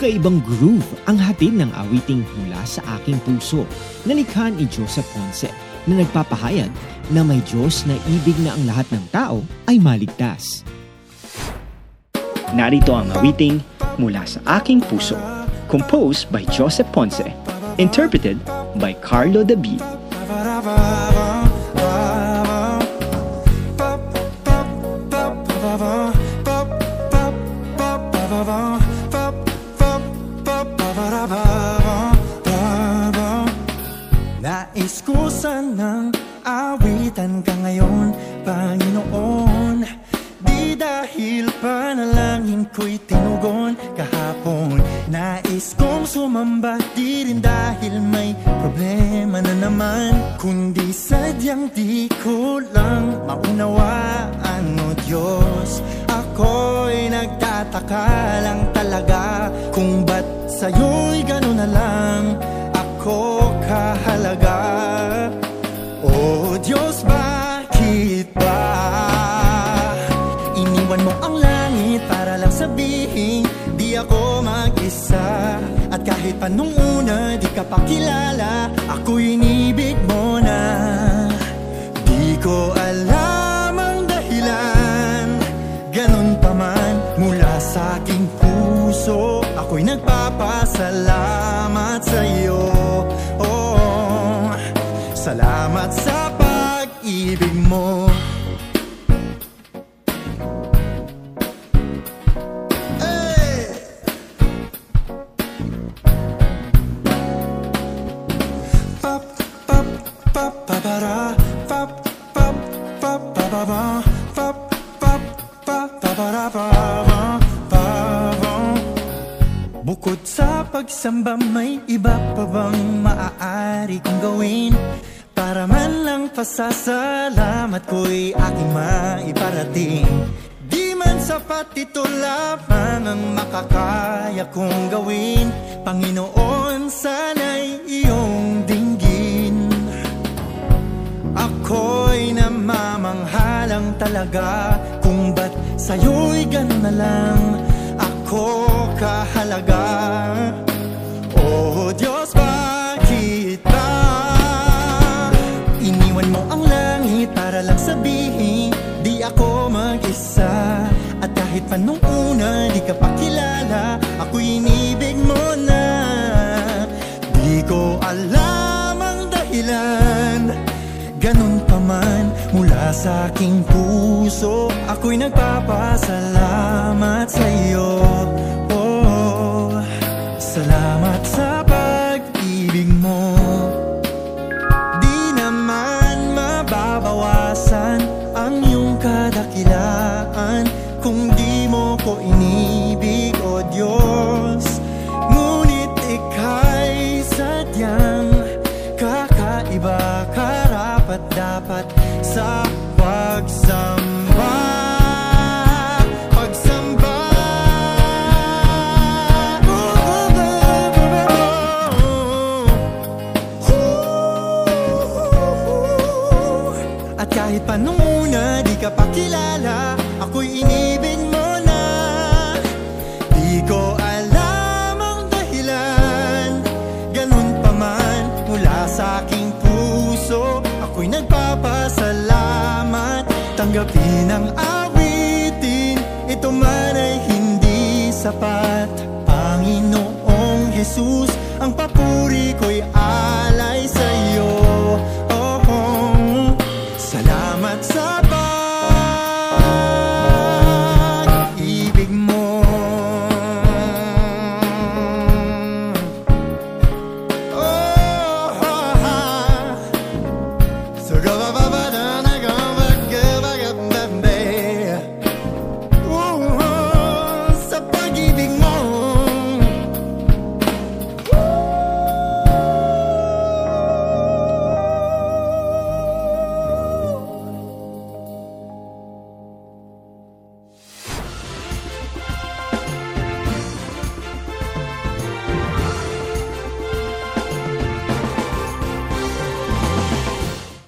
Kakaibang groove ang hatid ng awiting mula sa aking puso na likha ni Joseph Ponce na nagpapahayag na may Diyos na ibig na ang lahat ng tao ay maligtas. Narito ang awiting mula sa aking puso, composed by Joseph Ponce, interpreted by Carlo David. Nais ko sanang awitan ka ngayon, Panginoon. Di dahil panalangin ko'y tinugon kahapon Nais kong sumamba, di rin dahil may problema na naman Kundi sadyang di ko lang maunawaan, o Diyos. Ako'y nagtataka lang talaga Kung ba't sa'yo'y gano'n na lang? Ako kahalaga ako mag-isa. At kahit pa nung una di ka pa kilala Ako'y inibig mo na. Di ko alam ang dahilan Ganon pa man mula sa aking puso Ako'y nagpapasalamat sa iyo oh, Salamat sa pag-ibig mo sa pagsamba, may iba pa bang maaari kong gawin? Para man lang pasasalamat ko'y aking maiparating. Di man sapat ito lamang ang makakaya kong gawin. Panginoon, sana'y iyong dinggin. Ako'y namamanghalang talaga Kung ba't sa'yo'y gano'n na lang. Ako kahalaga ako mag-isa. At kahit pa nung una di ka pa kilala Ako'y inibig mo na. Di ko alam ang dahilan. Ganun pa man mula sa aking puso Ako'y nagpapasalamat sa kadakilaan kahit pa nung una di ka pa kilala. Ako'y inibig mo na. Di ko alam ang dahilan. Ganun pa man mula sa aking puso Ako'y nagpapasalamat. Tanggapin ang awitin Ito man ay hindi sapat. Panginoong Jesus Ang papuri ko'y